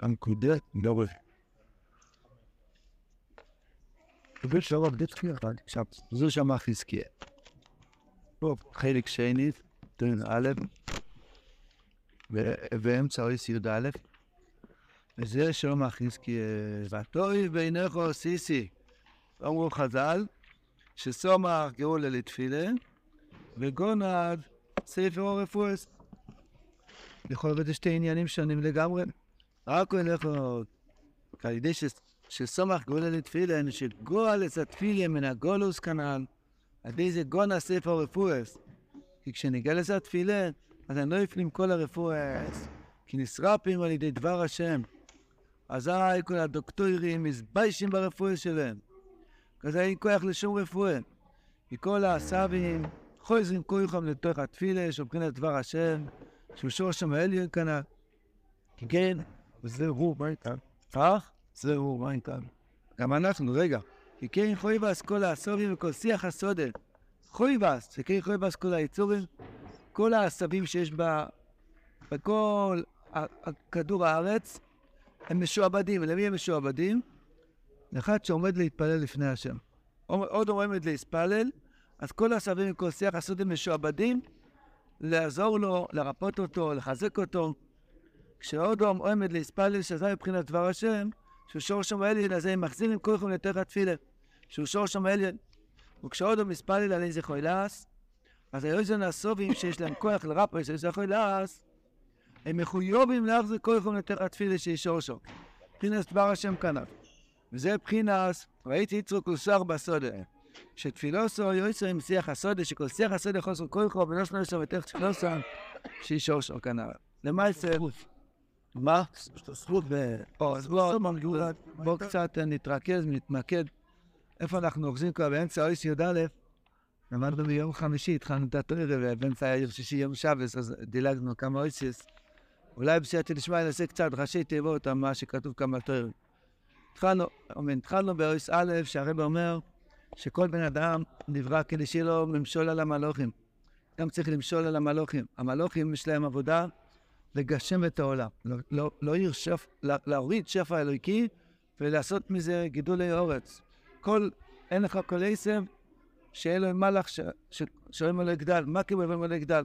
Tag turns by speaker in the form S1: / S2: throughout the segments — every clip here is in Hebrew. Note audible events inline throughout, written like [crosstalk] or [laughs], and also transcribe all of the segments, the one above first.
S1: הנקודה, לא קיבל שלום דצקי אחד. עכשיו, זו שמה חזקיה. פה חלק שני, תן א', ואמצע אויס י"א, וזה שלום חזקיה. ותוי בעיניך סיסי. אמרו חז"ל, שסומך גאולה לתפילה, וגונד ספר רפואס. יכול להיות שתי עניינים שונים לגמרי. רק הוא ילך על ידי שסומך גאולה לתפילין, שגועל את התפילין מן הגולוס כנ"ל, על ידי זה גונה ספר רפואס. כי כשנגיע לזה התפילין, אז אני לא אפנים כל הרפואס, כי נשרפים על ידי דבר השם. אזי כל הדוקטורים מזביישים ברפואה שלהם. כזה אין כוח לשום רפואה. כי כל הסבים חוזרים כוחם לתוך התפילה, שמבחינת דבר השם, שהוא שורש שם העליון כנ"ל. כן, וזהו מה איתם? אך? זהו מה איתם? גם אנחנו, רגע. כי כן חויבס כל הסובים וכל שיח הסודם. חויבס, שכן חויבס כל היצורים, כל העשבים שיש בה, בכל כדור הארץ, הם משועבדים. למי הם משועבדים? לאחד שעומד להתפלל לפני השם. עוד עומד להתפלל, אז כל העשבים וכל שיח הסודם משועבדים לעזור לו, לרפות אותו, לחזק אותו. כשאודום עומד להתפלל שזה מבחינת דבר השם, שהוא שור שם העליון, אז הם מחזירים כולכם לתוך התפילה. שהוא שור שם העליון. וכשאודום מתפלל על איזה חוילס, אז היוזן הסובים שיש להם כוח לרפא של איזה חוילס, הם מחויבים להחזיר כולכם לתוך התפילה שיש שור שם. מבחינת דבר השם כנף. וזה מבחינת, ראיתי יצרוק וסוח בסודה. שתפילוסו יויסו עם שיח הסודה, שכל שיח הסודה חוסר כל חוב, ולא שלא יסו ותך תפילוסו, שישור שור כנראה. למעשה, מה? זכות אז בואו קצת נתרכז, נתמקד. איפה אנחנו אוחזים כבר באמצע אויס י"א? למדנו ביום חמישי, התחלנו את התואר, ובאמצע היה שישי יום שבס, אז דילגנו כמה אויסיס. אולי בסייעתא דשמיא נעשה קצת ראשי תיבות על מה שכתוב כאן בתואר. התחלנו באויס א', שהרב אומר שכל בן אדם נברא כדי שיהיה לו ממשול על המלוכים. גם צריך למשול על המלוכים. המלוכים יש להם עבודה לגשם את העולם. לא, לא, לא ירשף, להוריד שפע אלוקי ולעשות מזה גידולי אורץ. כל, אין לך כל עשב שאין לו מלאך שאומר לו יגדל. מה כאילו אומר לו יגדל?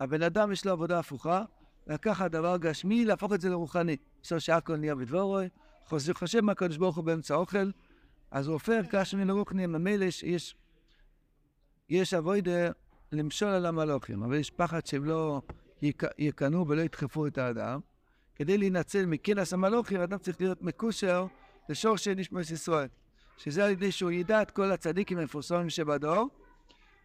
S1: הבן אדם יש לו עבודה הפוכה, לקחת דבר גשמי, להפוך את זה לרוחני. בסדר שהכל נהיה בדבורוי, חושב, חושב מה הקדוש ברוך הוא באמצע האוכל, אז הוא הופך גשמי לרוחני, ממילא יש, יש אבוידה למשול על המלוכים, אבל יש פחד שהם לא יקנו ולא ידחפו את האדם. כדי להינצל מכנס המלוכים, האדם צריך להיות מקושר לשור של נשמוס ישראל. שזה על ידי שהוא ידע את כל הצדיקים המפורסמים שבדור,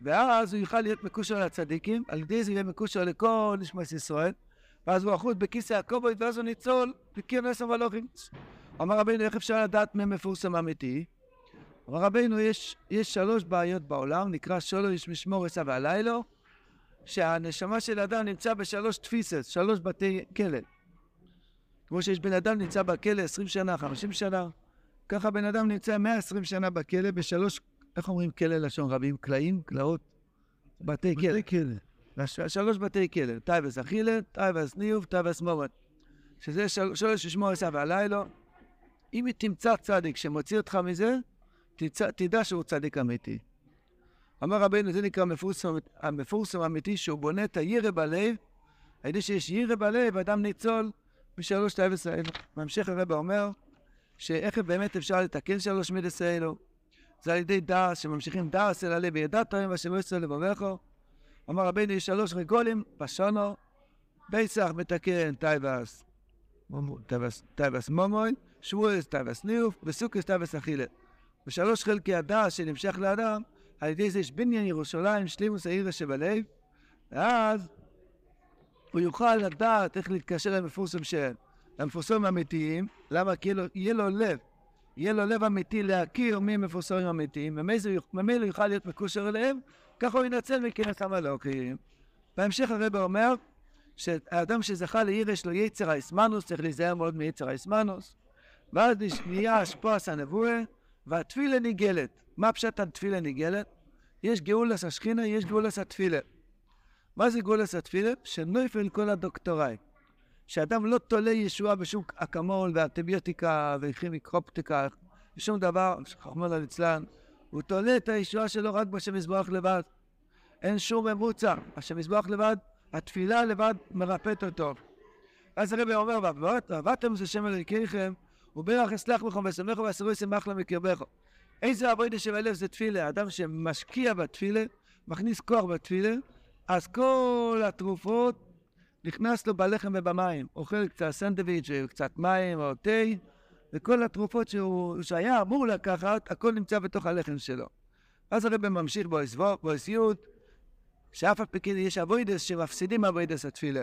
S1: ואז הוא יוכל להיות מקושר לצדיקים, על ידי זה יהיה מקושר לכל נשמוס ישראל, ואז הוא אחוז בכיסא הכובד, ואז הוא ניצול לכנס המלוכים. אמר רבינו, איך אפשר לדעת מי מפורסם אמיתי? אמר רבינו, יש, יש שלוש בעיות בעולם, נקרא שולו יש משמור עשה והלילו, שהנשמה של אדם נמצא בשלוש תפיסס, שלוש בתי כלא. כמו שיש בן אדם נמצא בכלא 20 שנה, 50 שנה, ככה בן אדם נמצא 120 שנה בכלא בשלוש, איך אומרים כלא לשון רבים? קלעים? קלעות? בתי כלא. בתי כלא. שלוש בתי כלא, טייבס אכילה, טייבס ניוב, טייבס מורת. שזה של, שלוש ששמור עשה והלילו. אם תמצא צדיק שמוציא אותך מזה, תצא, תדע שהוא צדיק אמיתי. אמר רבינו, זה נקרא מפורסם, המפורסם האמיתי, שהוא בונה את הירא בלב, על ידי שיש ירא בלב, אדם ניצול משלוש תאוות האלו. בהמשך הרב אומר, שאיך באמת אפשר לתקן שלוש מידות האלו? זה על ידי דעת, שממשיכים דעת אל הלב, וידעת היום והשבות אל לבבך. אמר רבינו, יש שלוש רגלים בשנה, פסח מתקן תאוות, תאוות ממון, שבועות תאוות ניאוף, וסוכות תאוות אכילה. ושלוש חלקי הדעת שנמשך לאדם, על ידי זה יש בניין ירושלים, שלימות היראה שבלב, ואז הוא יוכל לדעת איך להתקשר למפורסם שלהם. למפורסמים האמיתיים, למה? כי יהיה לו לב, יהיה לו לב אמיתי להכיר מי המפורסמים האמיתיים, ממילא יוכל להיות מקושר אליהם, ככה הוא ינצל מכנס המלוכים. בהמשך הרב אומר שהאדם שזכה לעיר יש לו יצר האסמנוס, צריך להיזהר מאוד מיצר האסמנוס, ואז נהיה אשפועס הנבואה, והתפילה ניגלת. מה פשט התפילה נגאלת? יש גאולת השכינה, יש גאולת התפילה. מה זה גאולת התפילה? שנופל כל הדוקטורים. שאדם לא תולה ישועה בשום אקמול ואנטיביוטיקה וכירופרקטיקה, ושום דבר, רחמנא ליצלן, הוא תולה את הישועה שלו רק בשם יתברך לבד. אין שום ממוצע. השם יתברך לבד, התפילה לבד מרפאת אותו. אז הרבי אומר, ועבדתם את השם אלוהיכם, וברך אסלח בכם ושמחו ואסרו ישמח לה מקרבכם. איזה אבוידה שבלב זה תפילה? אדם שמשקיע בתפילה, מכניס כוח בתפילה, אז כל התרופות נכנס לו בלחם ובמים. אוכל קצת סנדוויץ' קצת מים או תה, וכל התרופות שהוא, שהיה אמור לקחת, הכל נמצא בתוך הלחם שלו. אז הרב ממשיך באוסיות, שאף על פי כן יש אבוידס שמפסידים אבוידס התפילה.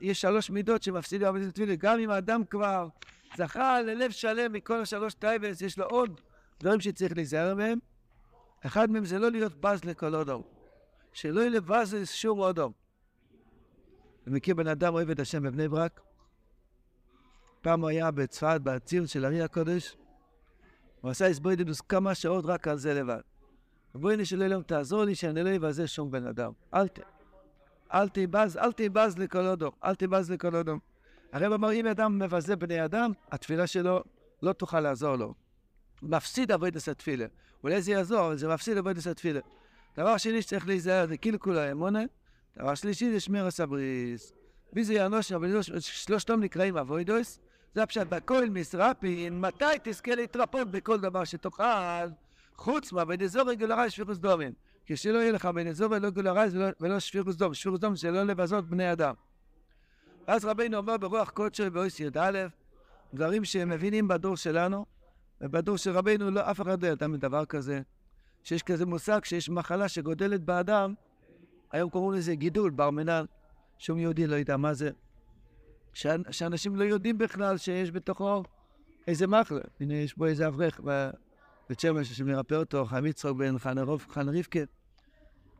S1: יש שלוש מידות שמפסידים עבודת התפילה. גם אם האדם כבר זכה ללב שלם מכל השלוש תאוות, יש לו עוד דברים שצריך להיזהר מהם. אחד מהם זה לא להיות בז לכל אדם. שלא יהיה לבז לשום אדם. אני מכיר בן אדם אוהב את השם בבני ברק. פעם הוא היה בצפת, בציון של הארי הקדוש. הוא עשה התבודדות כמה שעות רק על זה לבד. ריבונו של עולם תעזור לי שאני לא אבזה שום בן אדם. אל ת... אל תיבז, אל תיבז לכל אודום. אל תיבז לכל אודום. הרב אמר, אם אדם מבזה בני אדם, התפילה שלו לא תוכל לעזור לו. מפסיד אבוידס התפילה. אולי זה יעזור, אבל זה מפסיד אבוידס התפילה. דבר שני שצריך להיזהר זה קלקול האמונה. דבר שלישי זה שמיר הסבריס. מי זה יענוש, אבל שלושתם נקראים אבוידוס. זה הפשט, בכל מסרפין, מתי תזכה להתרפות בכל דבר שתאכל, חוץ מהבנזורי גולרי שפירוס דומים. כשלא יהיה לך בנזורי לא גולרי ולא שפירוס דום. שפירוס דום זה לא לבזות בני אדם. ואז רבינו אומר ברוח קודשו באויס י"א, דברים שהם מבינים בדור שלנו, ובדור של רבינו לא, אף אחד לא ידע מדבר כזה, שיש כזה מושג שיש מחלה שגודלת באדם, היום קוראים לזה גידול, בר מנן, שום יהודי לא ידע מה זה. שאנשים לא יודעים בכלל שיש בתוכו איזה מחלה. הנה, יש בו איזה אברך בבית שמש שמרפא אותו, חיים יצחוק בן חנה רבקה,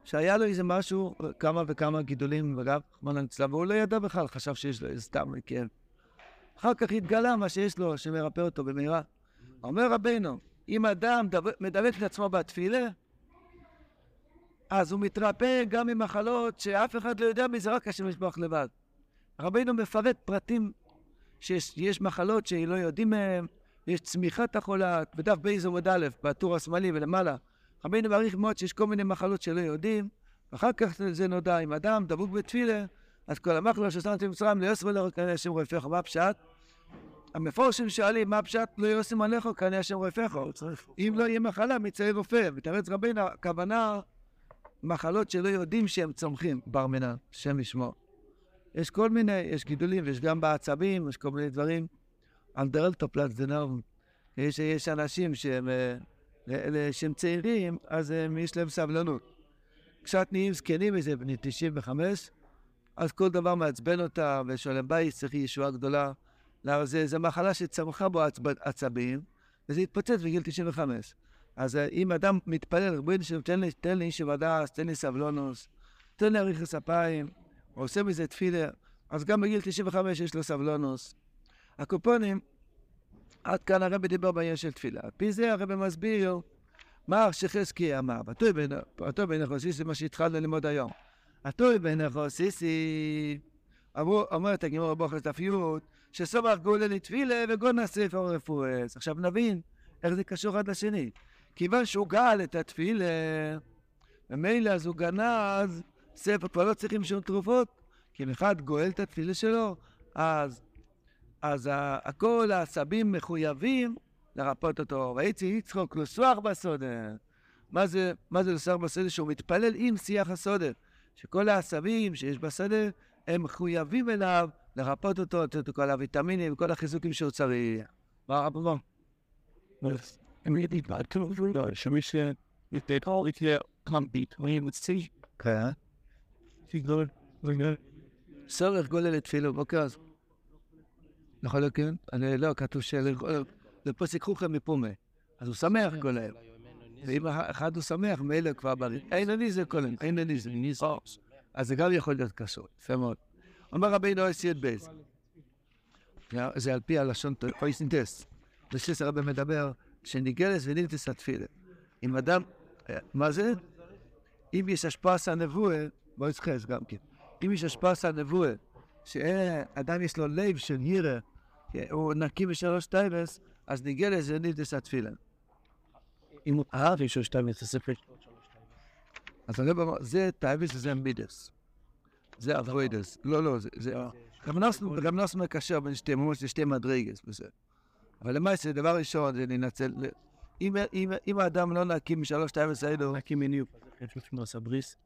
S1: שהיה לו איזה משהו, כמה וכמה גידולים, וגם רחמנא ליצלן, והוא לא ידע בכלל, חשב שיש לו איזה סתם כן. אחר כך התגלה מה שיש לו, שמרפא אותו במהרה. אומר רבינו, אם אדם מדבק את עצמו בתפילה, אז הוא מתרפא גם ממחלות שאף אחד לא יודע מזה, רק השם ישבח לבד. רבינו מפרט פרטים שיש מחלות שלא יודעים מהם, יש צמיחת החולת, בדף בייז עמוד א', בטור השמאלי ולמעלה. רבינו מעריך מאוד שיש כל מיני מחלות שלא יודעים, ואחר כך זה נודע, אם אדם דבוק בתפילה, אז כל המחלה ששמתי במצרים לא יוסף ולא כנראה השם רפאך. מה הפשט? המפורשים שואלים מה הפשט לא יוסם עליך כנראה השם רפאך. אם לא יהיה מחלה, מצאי רופא. מתארץ רבינו, הכוונה מחלות שלא יודעים שהם צומחים, בר מינן, השם ישמור. יש כל מיני, יש גידולים, ויש גם בעצבים, יש כל מיני דברים. אנדרלטופלט זה נאום. יש, יש אנשים שהם, אה, שהם צעירים, אז הם, יש להם סבלנות. קצת נהיים זקנים, איזה בני 95, אז כל דבר מעצבן אותם, ושואלים בית צריך ישועה גדולה. למה זה, זה מחלה שצמחה בו עצבים, וזה התפוצץ בגיל 95. אז אה, אם אדם מתפלל, רבי נשאר, תן לי, לי איש ודס, תן לי סבלונוס, תן לי אריכוס אפיים, הוא עושה מזה תפילה, אז גם בגיל 95 יש לו סבלונוס. הקופונים, עד כאן הרבי דיבר בעניין של תפילה. על פי זה הרבי מסביר מה שחזקי אמר, בתוי בן החוסיסי, זה מה שהתחלנו ללמוד היום. התוי בן החוסיסי, אומרת הגמור הבוכר תפיות, שסומך גולה לתפילה וגונה ספר רפואס. עכשיו נבין איך זה קשור אחד לשני. כיוון שהוא גאל את התפילה, ומילא אז הוא גנז ספר, כבר לא צריכים שום תרופות, כי אם אחד גואל את התפילה שלו, אז, אז כל העצבים מחויבים לרפות אותו. ויצי יצחוק לסוח בסודר. מה זה, מה זה לסוח בסודר? שהוא מתפלל עם שיח הסודר. שכל העצבים שיש בסודר, הם מחויבים אליו לרפות אותו, לתת לו כל הוויטמינים וכל החיזוקים שהוא צריך. מה רב אמר? שמי ש... כן. סורך גולל לתפילו, בוקר אז. יכול להיות כן? אני לא, כתוב שלפה סיככו לכם מפומה. אז הוא שמח גולל. ואם אחד הוא שמח, מילא כבר בריא. אין אני זה קודם, אין אני זה. אז זה גם יכול להיות קשור, יפה מאוד. אומר רבינו אסי בייז. זה על פי הלשון פויסינטס. זה שסרבה מדבר, שניגלס ונילתס התפילה. אם אדם, מה זה? אם יש השפעה הנבואה, בוא נתחס גם כן. אם יש השפעה הנבואה שאדם יש לו לב של ירא, הוא נקי בשלוש טייבס, אז לזה נידס התפילה.
S2: אם הוא אהב יש לו שתיים טייבס.
S1: אז הרב אמר, זה טייבס וזה מידס. זה אבוידס. לא, לא, זה... זה- גם נוסנו- גם נוסנו מקשר בין שתי, ממש זה שתי מדרגס וזה. אבל למעשה, דבר ראשון זה להינצל... ל- אם- האדם לא נקי משלוש טייבס האלו,
S2: נקי מניוק. אז איך יש לו עשה בריס?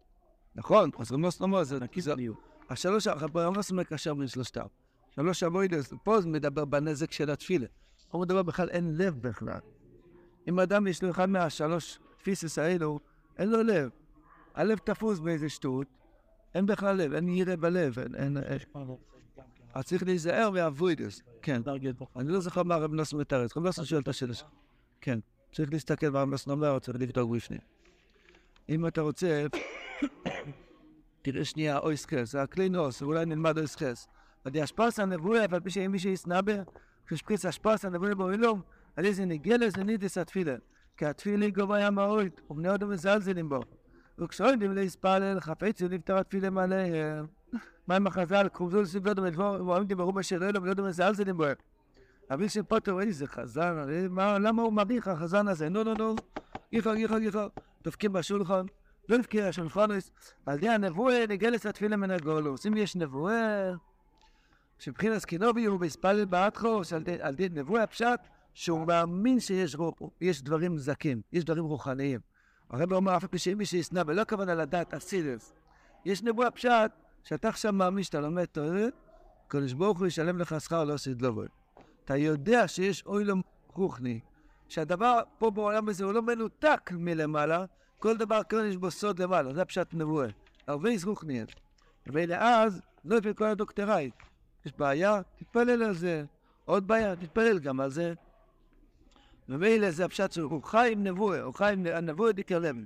S1: נכון, אז רב נוסנו זה
S2: נקי
S1: זה-
S2: מניוק.
S1: השלוש, רב נוסנו מקשר בין שלושתם. שלוש אבוידס, פה זה מדבר בנזק של התפילה. הוא מדבר בכלל, אין לב בכלל. אם אדם יש לו אחד מהשלוש תפיסס האלו, אין לו לב. הלב תפוס באיזה שטות, אין בכלל לב, אין ירא בלב, אין... אין, אין. אז צריך להיזהר מהווידוס, כן. אני לא זוכר מה רב נוסון מתרץ, רב נוסון שואל את השאלה שלך. כן, צריך להסתכל מה רב נוסון אומר, צריך לבדוק בפנים. אם אתה רוצה, [coughs] תראה שנייה אויס חס, הכלי נוס, אולי נלמד אויס חס. אבל השפרס הנבואה, אבל פי שאם מישהו ישנא בה, כששפריץ השפרס הנבואה באוילום, על איזה נגלה זה נידס התפילה. כי התפילה גובה ים האוית, ובני אדם מזלזלים בו. וכשאוידים להספלל, חפצו נפטר התפילה מעליהם. מה עם החז"ל? קרובזו לסביבות המדבור, ואוהבים דיברו בשל אלו, ולא יודעים מזלזלים בו. אביל של פוטר, איזה חזן, מה- למה הוא מריח החזן הזה? נו, נו, נו, גיחו, גיחו, גיחו. דופקים בשולחן, לא דופקים השולחן, על ידי הנבואה נגלס התפילה מן הגולוס. אם יש נבואה, שבחינס קינובי הוא בהספלל באתחו, שעל ידי- על ידי נבואה הפשט, שהוא מאמין שיש דברים זכים, יש דברים רוחניים. הרב אומר, אף על פי שאם מי שישנא, ולא הכוונה לדעת אסילס. יש נבואה פשט, שאתה עכשיו מאמין שאתה לומד תורה, הקדוש ברוך הוא ישלם לך שכר לא סדלובו. אתה יודע שיש אוילום רוחני, שהדבר פה בעולם הזה הוא לא מנותק מלמעלה, כל דבר כאן יש בו סוד למעלה, זה הפשט נבואה. הרבה רוחני. ולאז לא יפעל כל הדוקטורייט. יש בעיה, תתפלל על זה. עוד בעיה, תתפלל גם על זה. ומילא זה הפשט שהוא חי עם נבואה, הוא חי עם הנבואה דיקר לבן.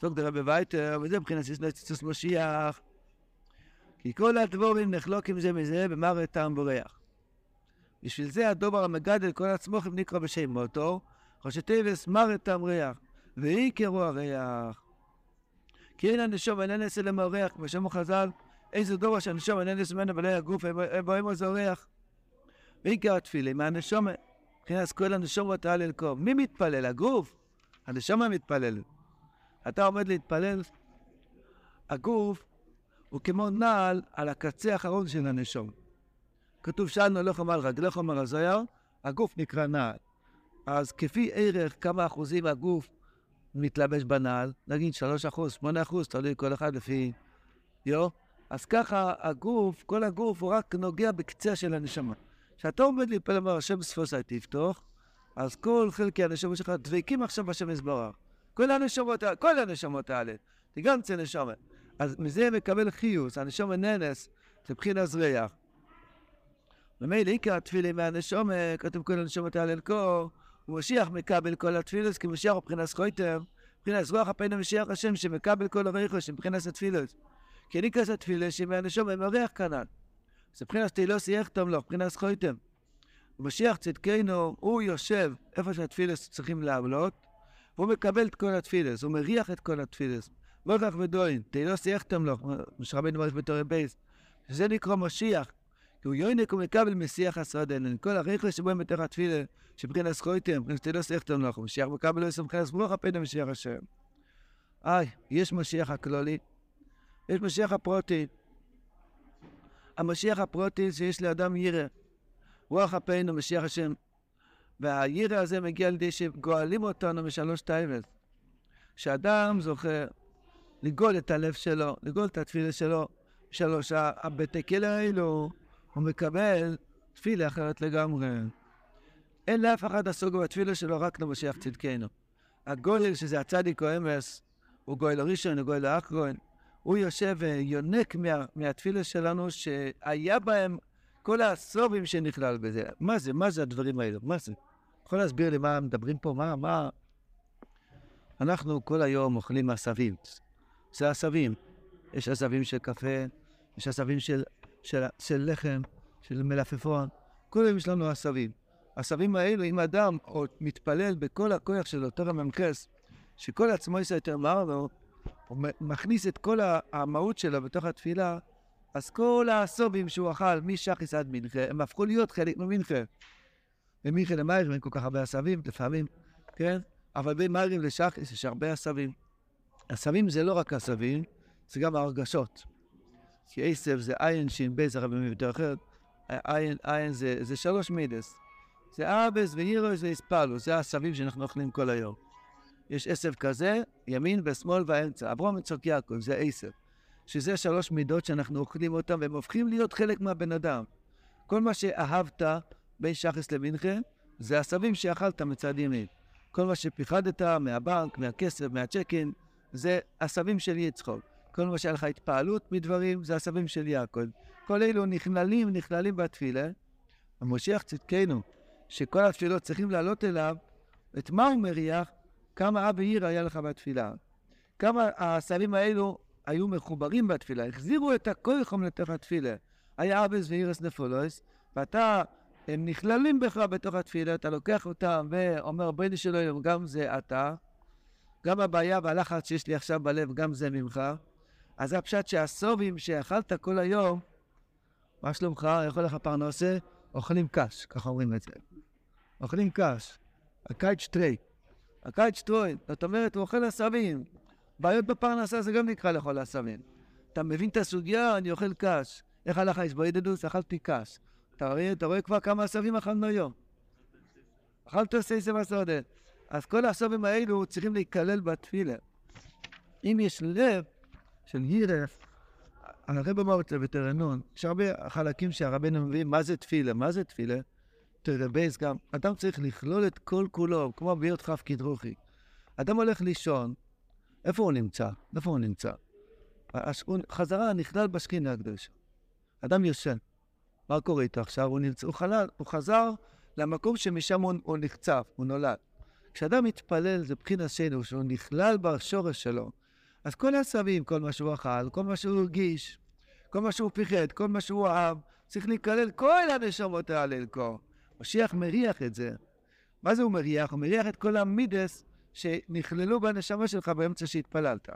S1: זאת דרבי וייטר, וזה מבחינת סיסנסיסוס משיח. כי כל הדבורים נחלוקים זה מזה במראה טעם וריח. בשביל זה הדובר המגדל כל עצמוכם נקרא בשם מוטו, ראשי תיבס מראה טעם ריח, ועיקרו הריח. כי אין הנשום נעשה להם הריח, כמו שאמרו חז"ל, איזה דובר שהנשום אינן נעשה ממנו ולא הגוף, בהם איזה הריח. ועיקר התפילה, מהנשום, מבחינת כל הנשומות על אלקום. מי מתפלל? הגוף? הנשום מתפלל. אתה עומד להתפלל, הגוף הוא כמו נעל על הקצה האחרון של הנשום. כתוב שאנו לא חמל רגליך אומר הזויר, הגוף נקרא נעל. אז כפי ערך כמה אחוזים הגוף מתלבש בנעל, נגיד 3 אחוז, 8 אחוז, תלוי כל אחד לפי... יו? אז ככה הגוף, כל הגוף הוא רק נוגע בקצה של הנשמה. כשאתה עומד להתפלל אומר השם ספוסי תפתוח, אז כל חלקי הנשמה שלך דבקים עכשיו בשם יזברך. כל הנשמות, כל הנשמות האלה, תגנצה נשמה. אז מזה מקבל חיוס, הנשמה ננס, זה מבחינת ריח. ומילא עיקר התפילה מהנשמה, כתוב כל הנשמות האלה אלקו, ומשיח מקבל כל התפילוס, כי משיח הוא מבחינת זכויתם, מבחינת רוח הפן המשיח השם שמקבל כל הריחוס, מבחינת התפילוס. כי אני כזה תפילה שמהנשמה הם הריח כנ"ל. זה מבחינת תהילוס יחתום לו, מבחינת זכויתם. ומשיח צדקנו, הוא יושב איפה שהתפילוס צריכים לעלות, והוא מקבל את כל התפילוס, הוא מריח את כל התפילוס. מורך ודוין, תהילוס יחתום לו, משה רבינו מוריש בתורי בייס. שזה נקרא משיח. כי הוא יוינק ומקבל משיח השרדן, כל הריחוס שבו הם בתוך התפילה, שבחינת זכויתם, מבחינת תהילוס יחתום לו, משיח מקבל לו מבחינת רוח הפן המשיח השם. איי, יש משיח הכלולי, יש משיח הפרטי. המשיח הפרטי שיש לאדם יראה. רוח אפינו, משיח השם. והירא הזה מגיע לידי שגואלים אותנו משלוש תאוות. שאדם זוכה לגאול את הלב שלו, לגאול את התפילה שלו. שלוש, הבתי כלא האלו, הוא מקבל תפילה אחרת לגמרי. אין לאף אחד הסוג תפילה שלו רק למשיח צדקנו. הגולל, שזה הצדיק או אמס, הוא גואל הראשון, הוא גואל האחרון. הוא יושב ויונק מה, מהתפילה שלנו שהיה בהם כל הסובים שנכלל בזה. מה זה? מה זה הדברים האלו? מה זה? יכול להסביר לי מה מדברים פה? מה? מה? אנחנו כל היום אוכלים עשבים. זה עשבים. יש עשבים של קפה, יש עשבים של, של, של לחם, של מלפפון. כל היום יש לנו עשבים. העשבים האלו, אם אדם מתפלל בכל הכוח שלו, תורם ממקס, שכל עצמו יש יותר לו, הוא מכניס את כל המהות שלו בתוך התפילה, אז כל הסובים שהוא אכל משחס עד מנחה, הם הפכו להיות חלק ממנחה. ומנחה למיירים אין כל כך הרבה עשבים, לפעמים, כן? אבל בין מיירים לשחס יש הרבה עשבים. עשבים זה לא רק עשבים, זה גם הרגשות. כי עשב זה עין בייס הרבי מביא יותר אחרת. עין, עין זה, זה שלוש מידס. זה אבס ואירוס ואיספלוס, זה העשבים שאנחנו אוכלים כל היום. יש עשב כזה, ימין ושמאל והאמצע. אברום וצוק יעקב, זה עשב. שזה שלוש מידות שאנחנו אוכלים אותן, והם הופכים להיות חלק מהבן אדם. כל מה שאהבת בין שחס למנחה, זה עשבים שאכלת מצד ימין. כל מה שפיחדת מהבנק, מהכסף, מהצ'קין, זה עשבים של יצחוק. כל מה שהיה לך התפעלות מדברים, זה עשבים של יעקב. כל אלו נכללים, נכללים בתפילה. המשיח צדקנו, שכל התפילות צריכים לעלות אליו, את מה הוא מריח? כמה אב ועיר היה לך בתפילה. כמה העשבים האלו היו מחוברים בתפילה, החזירו את הכל חום לתוך התפילה. היה אבס ואירס נפולוס, ואתה, הם נכללים בך בתוך התפילה, אתה לוקח אותם ואומר, בני שלו, גם זה אתה, גם הבעיה והלחץ שיש לי עכשיו בלב, גם זה ממך. אז זה הפשט שהסובים שאכלת כל היום, מה שלומך? יכול לך פרנסה? אוכלים קש, ככה אומרים את זה. אוכלים קש. הקיץ שטרי. הקיץ שטרוי. זאת אומרת, הוא אוכל עשבים. בעיות בפרנסה זה גם נקרא לאכול עשבים. אתה מבין את הסוגיה? אני אוכל קש. איך הלך האסבוידדוס? אכלתי קש. אתה רואה, אתה רואה כבר כמה עשבים אכלנו היום. אכלת סייסם הסודת. אז כל העשבים האלו צריכים להיכלל בתפילה. אם יש לב של הירף, הרב אמר את זה בתרנון, יש הרבה חלקים שהרבנו מביא, מה זה תפילה? מה זה תפילה? תרבייס גם, אדם צריך לכלול את כל כולו, כמו ביות כף כדרוכי. אדם הולך לישון, איפה הוא נמצא? איפה הוא נמצא? הוא חזרה נכלל בשכינה הקדושה. אדם ישן. מה קורה איתו עכשיו? הוא, נמצא, הוא, חלל, הוא חזר למקום שמשם הוא, הוא נחצף, הוא נולד. כשאדם מתפלל, זה בחינת שנו, שהוא נכלל בשורש שלו. אז כל העשבים, כל מה שהוא אכל, כל מה שהוא הרגיש, כל מה שהוא פיחד, כל מה שהוא אהב, צריך להיכלל כל הנשמות האלה אלקו. משיח מריח את זה. מה זה הוא מריח? הוא מריח את כל המידס שנכללו בנשמה שלך באמצע שהתפללת.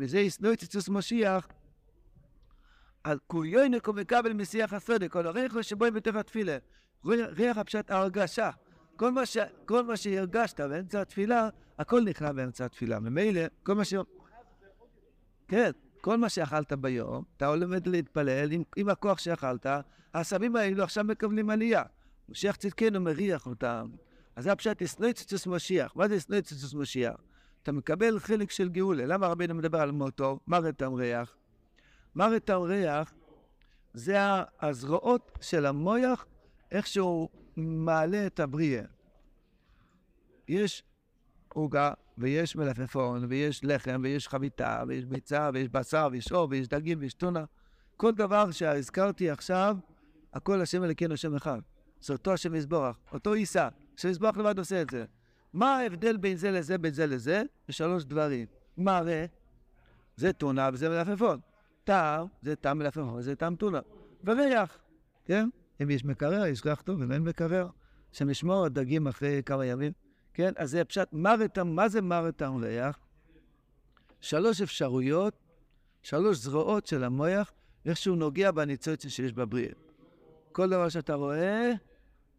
S1: וזה ישנוא את יצוס משיח על כוליוי נקו מקבל משיח הסודק, כל הריח שבו הם בתוך התפילה. ריח הפשט ההרגשה. כל מה, ש... כל מה שהרגשת באמצע התפילה, הכל נכלל באמצע התפילה. ממילא, כל מה ש... כן, כל מה שאכלת ביום, אתה עומד להתפלל, עם, עם הכוח שאכלת, העשבים האלו עכשיו מקבלים עלייה. משיח צדקנו מריח אותם. אז זה הפשט אסנויצצוס משיח. מה זה אסנויצצוס משיח? אתה מקבל חלק של גאולה. למה רבינו מדבר על מותו? מרת המריח. מרת המריח זה הזרועות של המויח, איך שהוא מעלה את הבריאה. יש עוגה, ויש מלפפון, ויש לחם, ויש חביתה, ויש ביצה, ויש בשר, ויש אור, ויש דגים, ויש טונה. כל דבר שהזכרתי עכשיו, הכל השם אלוקינו שם אחד. זה אותו השם יזבורך, אותו יישא. השם יזבורך לבד עושה את זה. מה ההבדל בין זה לזה, בין זה לזה? בשלוש דברים. מראה, זה טונה וזה מלפפון. טעם, זה טעם מלפפון וזה טעם טונה. וריח, כן? אם יש מקרר, יש ריח טוב, אם אין מקרר, השם ישמור דגים אחרי כמה ימים. כן? אז זה פשט מוות, מה זה מוות המריח? שלוש אפשרויות, שלוש זרועות של המוח, איך שהוא נוגע בניצוציה שיש בבריאה. כל דבר שאתה רואה,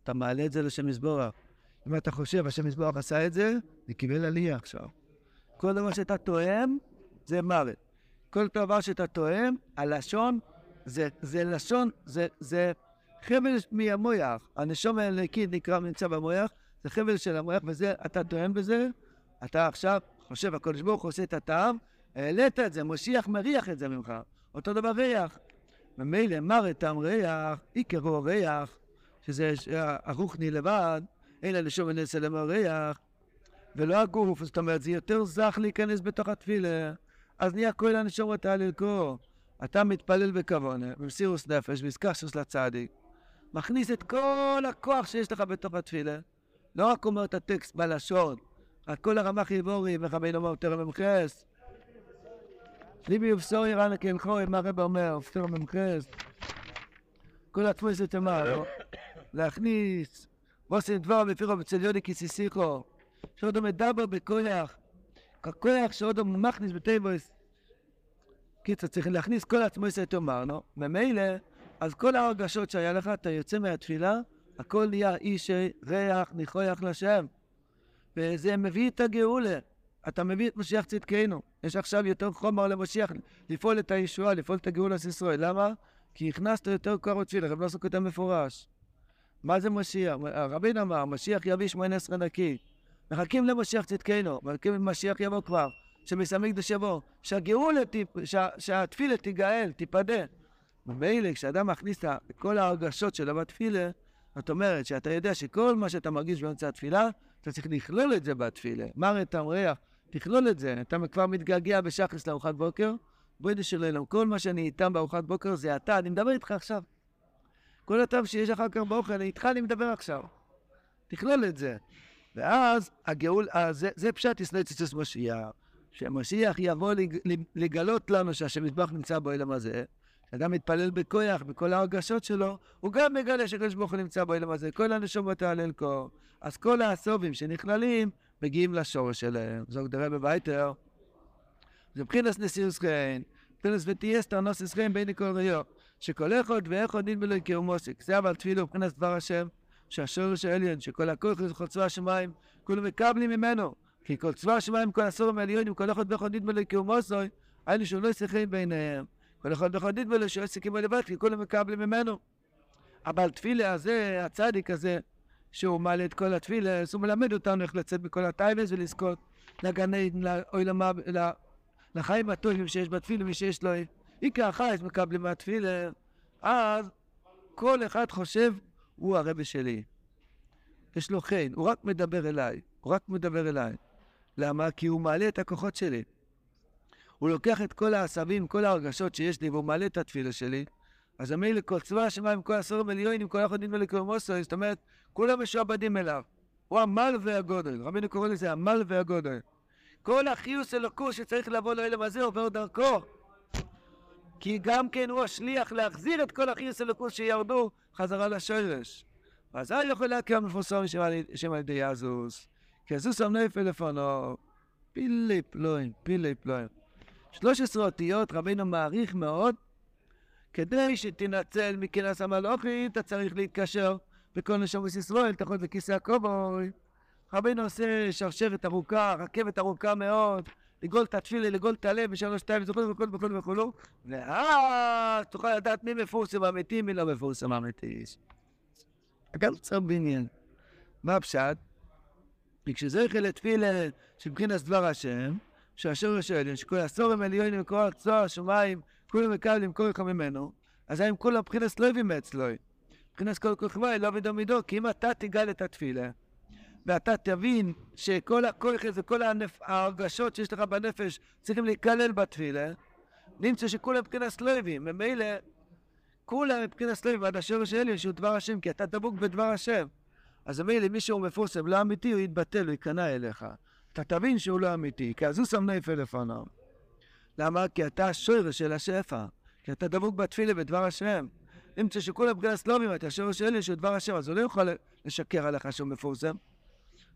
S1: אתה מעלה את זה לשם מזבורך. אם אתה חושב, השם מזבורך עשה את זה, זה קיבל עלייה עכשיו. כל דבר שאתה תואם, זה מוות. כל דבר שאתה תואם, הלשון, זה, זה לשון, זה, זה חבל מהמוח. הנשום האלוקי נקרא, נמצא במוח, זה חבל של המוח, וזה, אתה טוען בזה, אתה עכשיו חושב, הקדוש ברוך עושה את הטעם, העלית את זה, משיח מריח את זה ממך. אותו דבר ריח. ממילא מר את טעם ריח, עיקרו ריח, שזה הרוחני לבד, אלא לשום ונעשה למריח, ולא הגוף, זאת אומרת, זה יותר זך להיכנס בתוך התפילה, אז נהיה כל הנשומת הללקו. אתה מתפלל בכוונה, במסירוס נפש, באיסקסוס לצדיק, מכניס את כל הכוח שיש לך בתוך התפילה. לא רק אומר את הטקסט בלשון, רק כל הרמ"ח יבורי וחבינו אומר תרם ממחס. ליבי ובשורי רנה כהלכוי, מה הרב אומר, תרם ממחס. כל התפוסת אמר, להכניס, ועושים דבר בפירו בצליוני כסיסיכו, שעודו מדבר בכוח, ככוח שעודו מכניס בטבעס. קיצר, צריך להכניס כל עצמו את אמרנו, ממילא, אז כל ההרגשות שהיה לך, אתה יוצא מהתפילה, הכל נהיה איש ריח ניחוח לשם. וזה מביא את הגאולה. אתה מביא את משיח צדקנו. יש עכשיו יותר חומר למשיח לפעול את הישועה, לפעול את הגאולה של ישראל. למה? כי הכנסת יותר כוח בתפילה, רב נוסק יותר מפורש. מה זה משיח? רבין אמר, משיח יביא שמונה עשרה נקי. מחכים למשיח צדקנו, מחכים למשיח יבוא כבר, שמסמי קדוש יבוא, שהגאולה, שה, שהתפילה תיגאל, תיפדה. ממילא, כשאדם מכניס את כל ההרגשות שלו בתפילה, זאת אומרת שאתה יודע שכל מה שאתה מרגיש באמצע התפילה, אתה צריך לכלול את זה בתפילה. מראה תמריח, תכלול את זה. אתה כבר מתגעגע בשחס לארוחת בוקר, בואי נשאל כל מה שאני איתם בארוחת בוקר זה אתה, אני מדבר איתך עכשיו. כל הטוב שיש אחר כך באוכל, איתך אני מדבר עכשיו. תכלול את זה. ואז הגאול, אז זה, זה פשט יסנציצוס משיח, שמשיח יבוא לג, לגלות לנו שהשם יזבח נמצא בעולם הזה, כשאדם מתפלל בכוח, בכל ההרגשות שלו, הוא גם מגלה שקדוש ברוך הוא נמצא בעולם הזה, כל הנשומות תהלל כה. אז כל הסובים שנכללים, מגיעים לשורש שלהם. זוג דרבה בבייטר. זה מבחינס נסירוס חן, מבחינס ותייסתר נוסס חן בין כל ריו, שכל אחד ואחד נדמה לו כאומוסק. זה אבל תפילו מבחינס דבר השם, שהשורש העליון, שכל הכוח לכל צבא השמיים, כולם מקבלים ממנו. כי כל צבא השמיים, כל הסורים העליונים, כל אחד ואחד נדמה לו כאומוסוי, היינו שהוא לא ישחק ביניהם. כל אחד ואחד נדמה לו שהוא ישחק לבד, כי כולם מקבלים ממנו. אבל תפילה הזה, הצדיק הזה, שהוא מעלה את כל התפילה, אז הוא מלמד אותנו איך לצאת מכל הטייבס ולזכות לגני, לעולמה, לחיים הטובים שיש בתפילה, מי שיש לו עיקר חייס מקבלים מהתפילה, אז כל אחד חושב, הוא הרבה שלי. יש לו חן, הוא רק מדבר אליי, הוא רק מדבר אליי. למה? כי הוא מעלה את הכוחות שלי. הוא לוקח את כל העשבים, כל ההרגשות שיש לי, והוא מעלה את התפילה שלי, אז המילא כל צבא השמיים, כל עשרות מיליונים, כל אחד נדמה לקרומוסו, זאת אומרת, כולם משועבדים אליו. הוא המל והגודל, רבינו קורא לזה המל והגודל. כל החיוס אלוקוס שצריך לבוא לעולם הזה עובר דרכו. כי גם כן הוא השליח להחזיר את כל החיוס אלוקוס שירדו חזרה לשורש. אז אני יכול להכיר מפורסם שם על ידי יזוס. כי יזוס המנפל לפונו, פילי פלואים, פילי פלואים. 13 אותיות רבינו מעריך מאוד כדי שתנצל מכנס המלאכי, אתה צריך להתקשר בכל נשומת ישראל, תחת בכיסא הכובוי. רבינו עושה שרשרת ארוכה, רכבת ארוכה מאוד, לגאול את התפילה, לגאול את הלב, בשלוש שתיים, וכו' וכו' וכו' וכו', ואז תוכל לדעת מי מפורסם אמיתי, מי לא מפורסם אמיתי. גם צריך בעניין. מה הפשט? וכשזה יחל לתפילה מבחינת דבר השם, שהשורש העליון, שכל הסורם עליונים וכל הקצוע השמיים כולם מקבלים כל כך ממנו, אז האם כל הבחינס לא הביאים אצלו. מבחינת כל כוכבי לא עבידו מידו, כי אם אתה תגל את התפילה, ואתה תבין שכל הכוח הזה, כל הנפ... ההרגשות שיש לך בנפש צריכים להיכלל בתפילה, נמצא שכולם מבחינת לא הביאים, ממילא כולם מבחינת הביאים עד השורש העליון שהוא דבר השם, כי אתה דבוק בדבר השם. אז ממילא מי שהוא מפורסם לא אמיתי, הוא יתבטל, הוא ייכנע אליך. אתה תבין שהוא לא אמיתי, כי אז הוא שם נפל לפניו. למה? כי אתה השורש של השפע. כי אתה דבוק בתפילה בדבר השם. נמצא שכולם בגלל סלובים, אתה השורש שלי שהוא דבר השם, אז הוא לא יכול לשקר עליך שהוא מפורסם.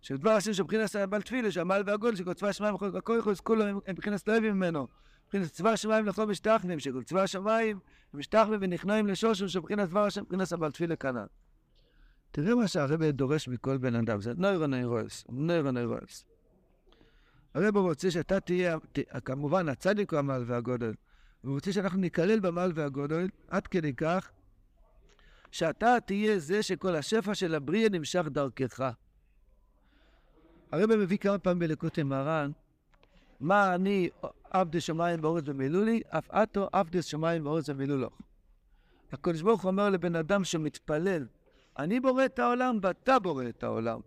S1: שדבר השם שבחינת בעל תפילה, שהמעל והגודל, שכל צבא השמיים וכל הכל יכול, כולם הם מבחינת סלובים ממנו. מבחינת צבא השמיים לכל משתחווים, שכל צבא השמיים משתחווים ונכנעים לשושם, שבחינת דבר השם, מבחינת הבעל תפילה כנ"ל. תראה מה שהרבי דורש מכל בן אדם, זה נוירו נוירוס, נוירו נוירוס. הרב רוצה שאתה תהיה, כמובן, הצדיק הוא המעל והגודל. הוא רוצה שאנחנו ניכלל במעל והגודל, עד כדי כך שאתה תהיה זה שכל השפע של הבריאה נמשך דרכך. הרב מביא כמה פעמים בלקוטי מרן, מה אני עבדי שמיים באורץ ומילאו לי, אף עתו עבדי שמיים באורץ ומילאו לו. הקדוש ברוך הוא אומר לבן אדם שמתפלל, אני בורא את העולם ואתה בורא את העולם.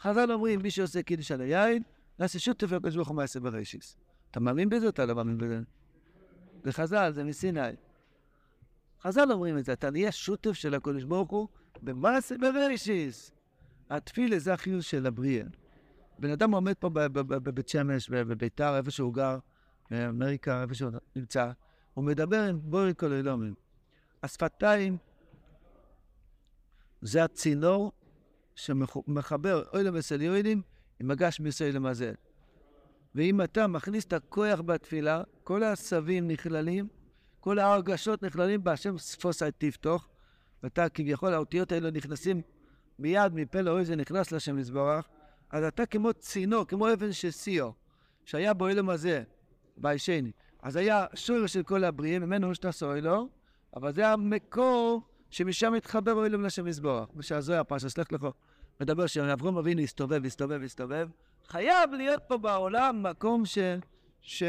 S1: חז"ל אומרים, מי שעושה קידוש על היין, נעשה שותף לקדוש ברוך הוא מעשה בראשיס. אתה מאמין בזה או אתה לא מאמין בזה? זה חז"ל, זה מסיני. חז"ל אומרים את זה, אתה נהיה שותף של הקדוש ברוך הוא במעשה בראשיס. התפילה זה החיוס של הבריאה. בן אדם עומד פה בבית שמש, בביתר, איפה שהוא גר, באמריקה, איפה שהוא נמצא, הוא מדבר עם בורי כל אילומים. השפתיים זה הצינור שמחבר אוילם וסליואידים עם הגש מסוילם הזה. ואם אתה מכניס את הכוח בתפילה, כל העשבים נכללים, כל ההרגשות נכללים בהשם ספוסי תפתוך, ואתה כביכול, האותיות האלה נכנסים מיד מפה לאוי זה נכנס להשם יזברך, אז אתה כמו צינור, כמו אבן של סיו, שהיה באוילם הזה, בישני. אז היה שורש של כל הבריאים, ממנו שתעשו אלו, אבל זה המקור שמשם מתחבר אוילם להשם יזברך. ושהזוהר פרשת סלח לך, מדבר שאברום אבינו הסתובב, הסתובב, הסתובב. חייב להיות פה בעולם מקום ש... ש...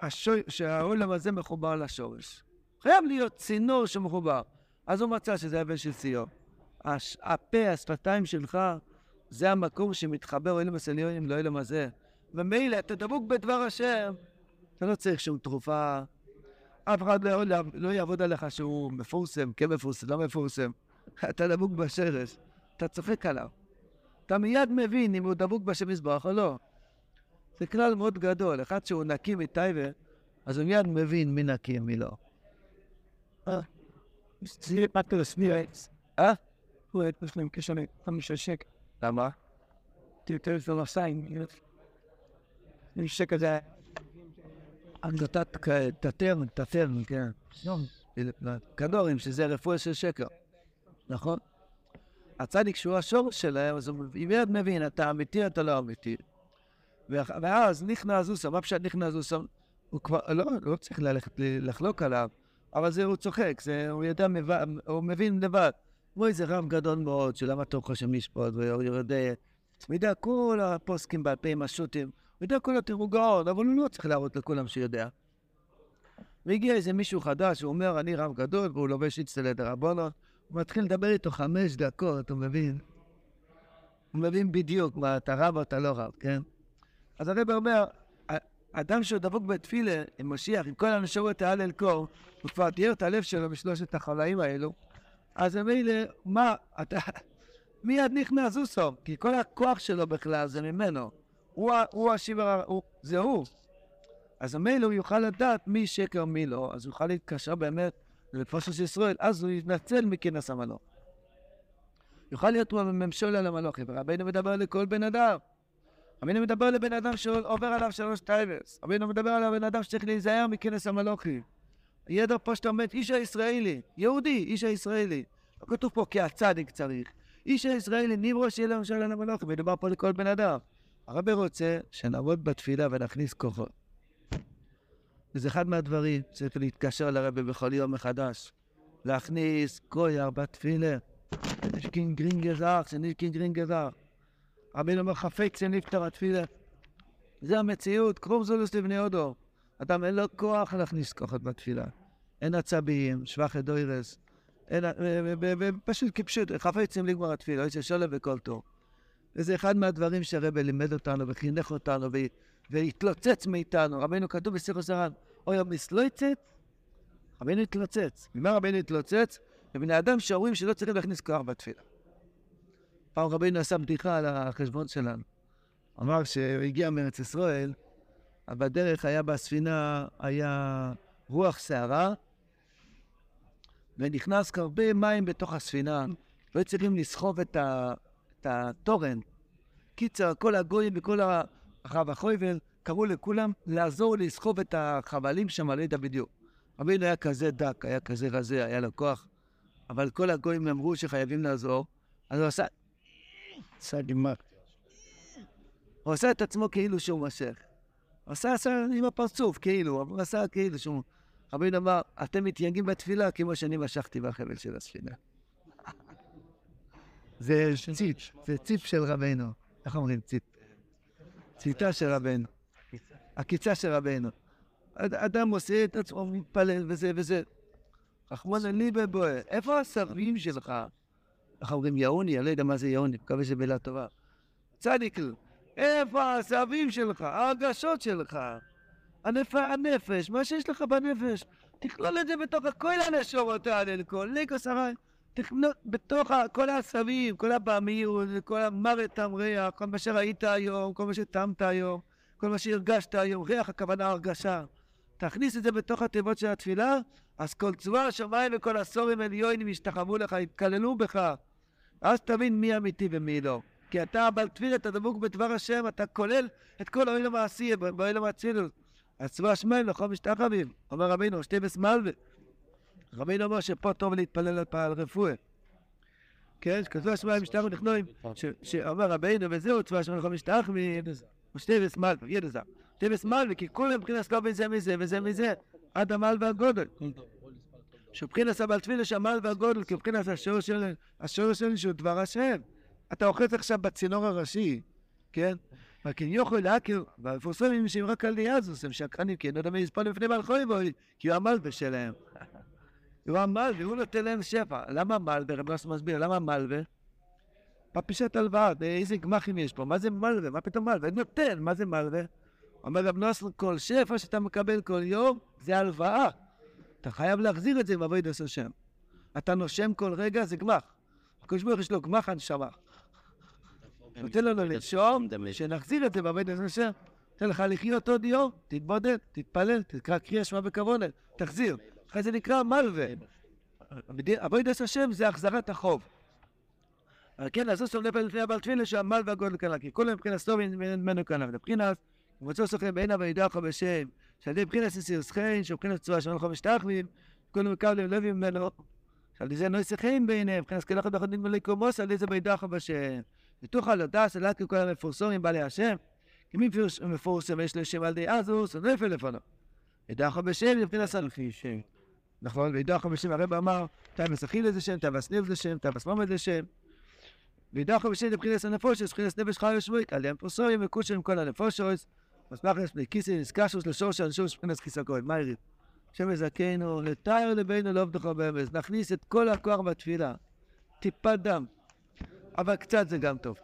S1: השור... שהעולם הזה מחובר לשורש. חייב להיות צינור שמחובר. אז הוא מצא שזה אבן של ציון. הש... הפה, השפתיים שלך, זה המקום שמתחבר אילם הסליונים לאילם הזה. ומילא, אתה דבוק בדבר השם, אתה לא צריך שום תרופה. אף אחד לא, לא, לא יעבוד עליך שהוא מפורסם, כן מפורסם, לא מפורסם. אתה דבוק בשרש, אתה צוחק עליו. אתה מיד מבין אם הוא דבוק בשם מזבח או לא. זה כלל מאוד גדול. אחד שהוא נקי מטייבה, אז הוא מיד מבין מי נקי ומי לא.
S2: אה? לסמירץ.
S1: אה?
S2: הוא היה להם קשר לחמישה שקל.
S1: למה?
S2: יותר פילוסיים. שקל זה...
S1: הקלטת תתר, תתר, כן. כדורים, שזה רפואה של שקר. נכון? הצדיק שהוא השורש שלהם, אז הוא מיד מבין, אתה אמיתי, אתה לא אמיתי. ואז נכנע זוסה, מה פשוט נכנע זוסה? הוא כבר, לא, לא צריך ללכת לחלוק עליו, אבל זה הוא צוחק, זה, הוא יודע, הוא מבין לבד. כמו איזה רב גדול מאוד, שלמה תורך השם ישפוט, והוא יודע, כל הפוסקים בעל פה עם השו"תים, הוא יודע כל התירוגות, אבל הוא לא צריך להראות לכולם שיודע. והגיע איזה מישהו חדש, הוא אומר, אני רב גדול, והוא לובש איצטלה דרבונות, הוא מתחיל לדבר איתו חמש דקות, הוא מבין? הוא מבין בדיוק מה, אתה רב או אתה לא רב, כן? אז הרב אומר, אדם שהוא דבוק בתפילה עם משיח, עם כל הנשמות ההלל קור, הוא כבר תיאר את הלב שלו בשלושת החולאים האלו, אז מילא, מה, אתה מיד נכנע זוסו, כי כל הכוח שלו בכלל זה ממנו. הוא, הוא השיבר, הוא, זה הוא. אז מילא הוא יוכל לדעת מי שקר מי לא, אז הוא יוכל להתקשר באמת לפרשת ישראל, אז הוא יתנצל מכנס המלוך. יוכל להיות הוא הממשול על המלוך, ורבינו מדבר לכל בן אדם. רבינו מדבר לבן אדם שעובר עליו שלוש טייבס. רבינו מדבר על הבן אדם שצריך להיזהר מכנס המלוכים. ידע שאתה אומר, איש הישראלי, יהודי, איש הישראלי. לא כתוב פה כי הצדיק צריך. איש הישראלי, נברו שיהיה למשל על המלוכים, מדובר פה לכל בן אדם. הרבי רוצה שנעבוד בתפילה ונכניס כוחות. וזה אחד מהדברים שצריך להתקשר לרבי בכל יום מחדש. להכניס כויר בתפילה. נשקין גרינגר אח, שנשקין גרינגר אח. רבי אומר חפק שנפטר התפילה. זה המציאות, קרום זולוס לבני הודו. אדם אין לו כוח להכניס כוחות בתפילה. אין עצבים, שבח אדוירס. אין, פשוט כפשוט, חפצים לגמר התפילה, יש שולם וכל טוב. וזה אחד מהדברים שהרבי לימד אותנו וחינך אותנו והתלוצץ מאיתנו. רבינו כתוב בסיכו סרן, אוי המסלויצת, רבינו התלוצץ. ממה רבינו התלוצץ? מבני אדם שאומרים שלא צריכים להכניס כוח בתפילה. פעם רבינו עשה בדיחה על החשבון שלנו. אמר שהוא הגיע מארץ ישראל, בדרך היה בספינה, היה רוח סערה, ונכנס הרבה מים בתוך הספינה, לא צריכים לסחוב את, ה, את התורן. קיצר, כל הגויים וכל הרב החויבל קראו לכולם לעזור לסחוב את החבלים שם, לא יודע בדיוק. רבינו היה כזה דק, היה כזה רזה, היה לו כוח, אבל כל הגויים אמרו שחייבים לעזור, אז הוא עשה... עשה דמק. הוא עשה את עצמו כאילו שהוא משך. עשה, עשה עם הפרצוף, כאילו, אבל עשה כאילו שהוא... רבינו אמר, אתם מתייגעים בתפילה כמו שאני משכתי בחבל של הספינה. זה ציפ, זה ציפ של רבנו. איך אומרים ציפ? ציטה של רבנו. עקיצה של רבנו. אדם עושה את עצמו, מתפלל וזה וזה. רחמנא ליבה בואה, איפה הסבים שלך? איך אומרים יעוני? אני לא יודע מה זה יעוני, מקווה שזו מילה טובה. צדיקל, איפה הסבים שלך? ההרגשות שלך? הנפ... הנפש, מה שיש לך בנפש, תכלול את זה בתוך כל הנשורות האלה, כל ליגוס הרי, תכלול בתוך כל העשבים, כל הבעמיות, כל המוות המריח, כל מה שראית היום, כל מה שטעמת היום, כל מה שהרגשת היום, ריח הכוונה הרגשה. תכניס את זה בתוך התיבות של התפילה, אז כל צבא השמיים וכל הסורים עליונים ישתחוו לך, יתקללו בך. אז תבין מי אמיתי ומי לא. כי אתה בעל תפילה, אתה דבוק בדבר השם, אתה כולל את כל האוהל המעשי, באוהל. אז צבא השמיים לכל משתחווים, אומר רבינו, שתי בסמלווה. רבינו אומר שפה טוב להתפלל על רפואה. כן, שכתוב השמיים משתחווים נכנועים, שאומר רבינו, וזהו צבא השמיים לכל משתחווים, ושתי בסמלווה, ידע זה. שתי בסמלווה, כי כולם מבחינת לא בין זה מזה וזה מזה, עד המעל והגודל. שבחינס הבעל תפילה שהמעל והגודל, כי מבחינת השורש שלנו, השורש שלנו שהוא דבר השם. אתה אוחז עכשיו בצינור הראשי, כן? וכן יוכל להכיר, והמפורסמים שהם רק על דיאזוס, הם שקרנים, כי אין אדם יספון לפני מלכוי בו, כי הוא המלווה שלהם. [laughs] הוא המלווה, הוא נותן להם שפע. למה מלווה? רב נוסף מסביר, למה מלווה? בפשט הלוואה, איזה גמחים יש פה? מה זה מלווה? מה פתאום מלווה? נותן, מה זה מלווה? אומר רב נוסף, כל שפע שאתה מקבל כל יום, זה הלוואה. אתה חייב להחזיר את זה בעבוד עשר שם. אתה נושם כל רגע, זה גמח. הקדוש ברוך יש לו גמח הנשמה. נותן לנו לנשום, שנחזיר את זה בעבוד עשר שם. נותן לך לחיות עוד יום, תתבודד, תתפלל, תקרא קריאה שמע בכוונת, תחזיר. אחרי זה נקרא מלווה. עבוד עשר שם זה החזרת החוב. כן, לעשות סוף נפל לפני הבעל תפילה שהמל והגודל כי כל מבחינת סטוב ממנו כאן, מבחינת, ומצאו סוכן בעיניו וידעך בשם, שעל ידי מבחינת סיסיוס חן, שבחינת צורה שלנו חמש תחמים, כולנו מקבלים לוי ממנו, שעל ידי נויסי חן בעיניהם, מבחינת כלכת בחדין מליקומוס, על ידי וידעך בשם. ותוכל לדעת סלט כל המפורסמים בעלי השם, כי מי מפורסם יש לו שם על ידי אזוס, הוא נפל לפניו. וידעך בשם, מבחינת סלפי שם. נכון, וידעך בשם, הרב אמר, תאמס אכיל זה שם, תאמס ניב זה שם, תאמס מומת זה שם. וידעך בשם, מבחינת הנפושס, מבחינת נפש חי ושבועית, על ידי מפורסמים וקושרים כל הנפושס. מסמך כיסי נסקשוס לשורש האנשור מבחינת כיסא כהן, מה יריב? השם יזכנו, לתאר לבינו לא עבדך באמץ, נכניס את כל הכוח בתפילה, טיפת דם, אבל קצת זה גם טוב.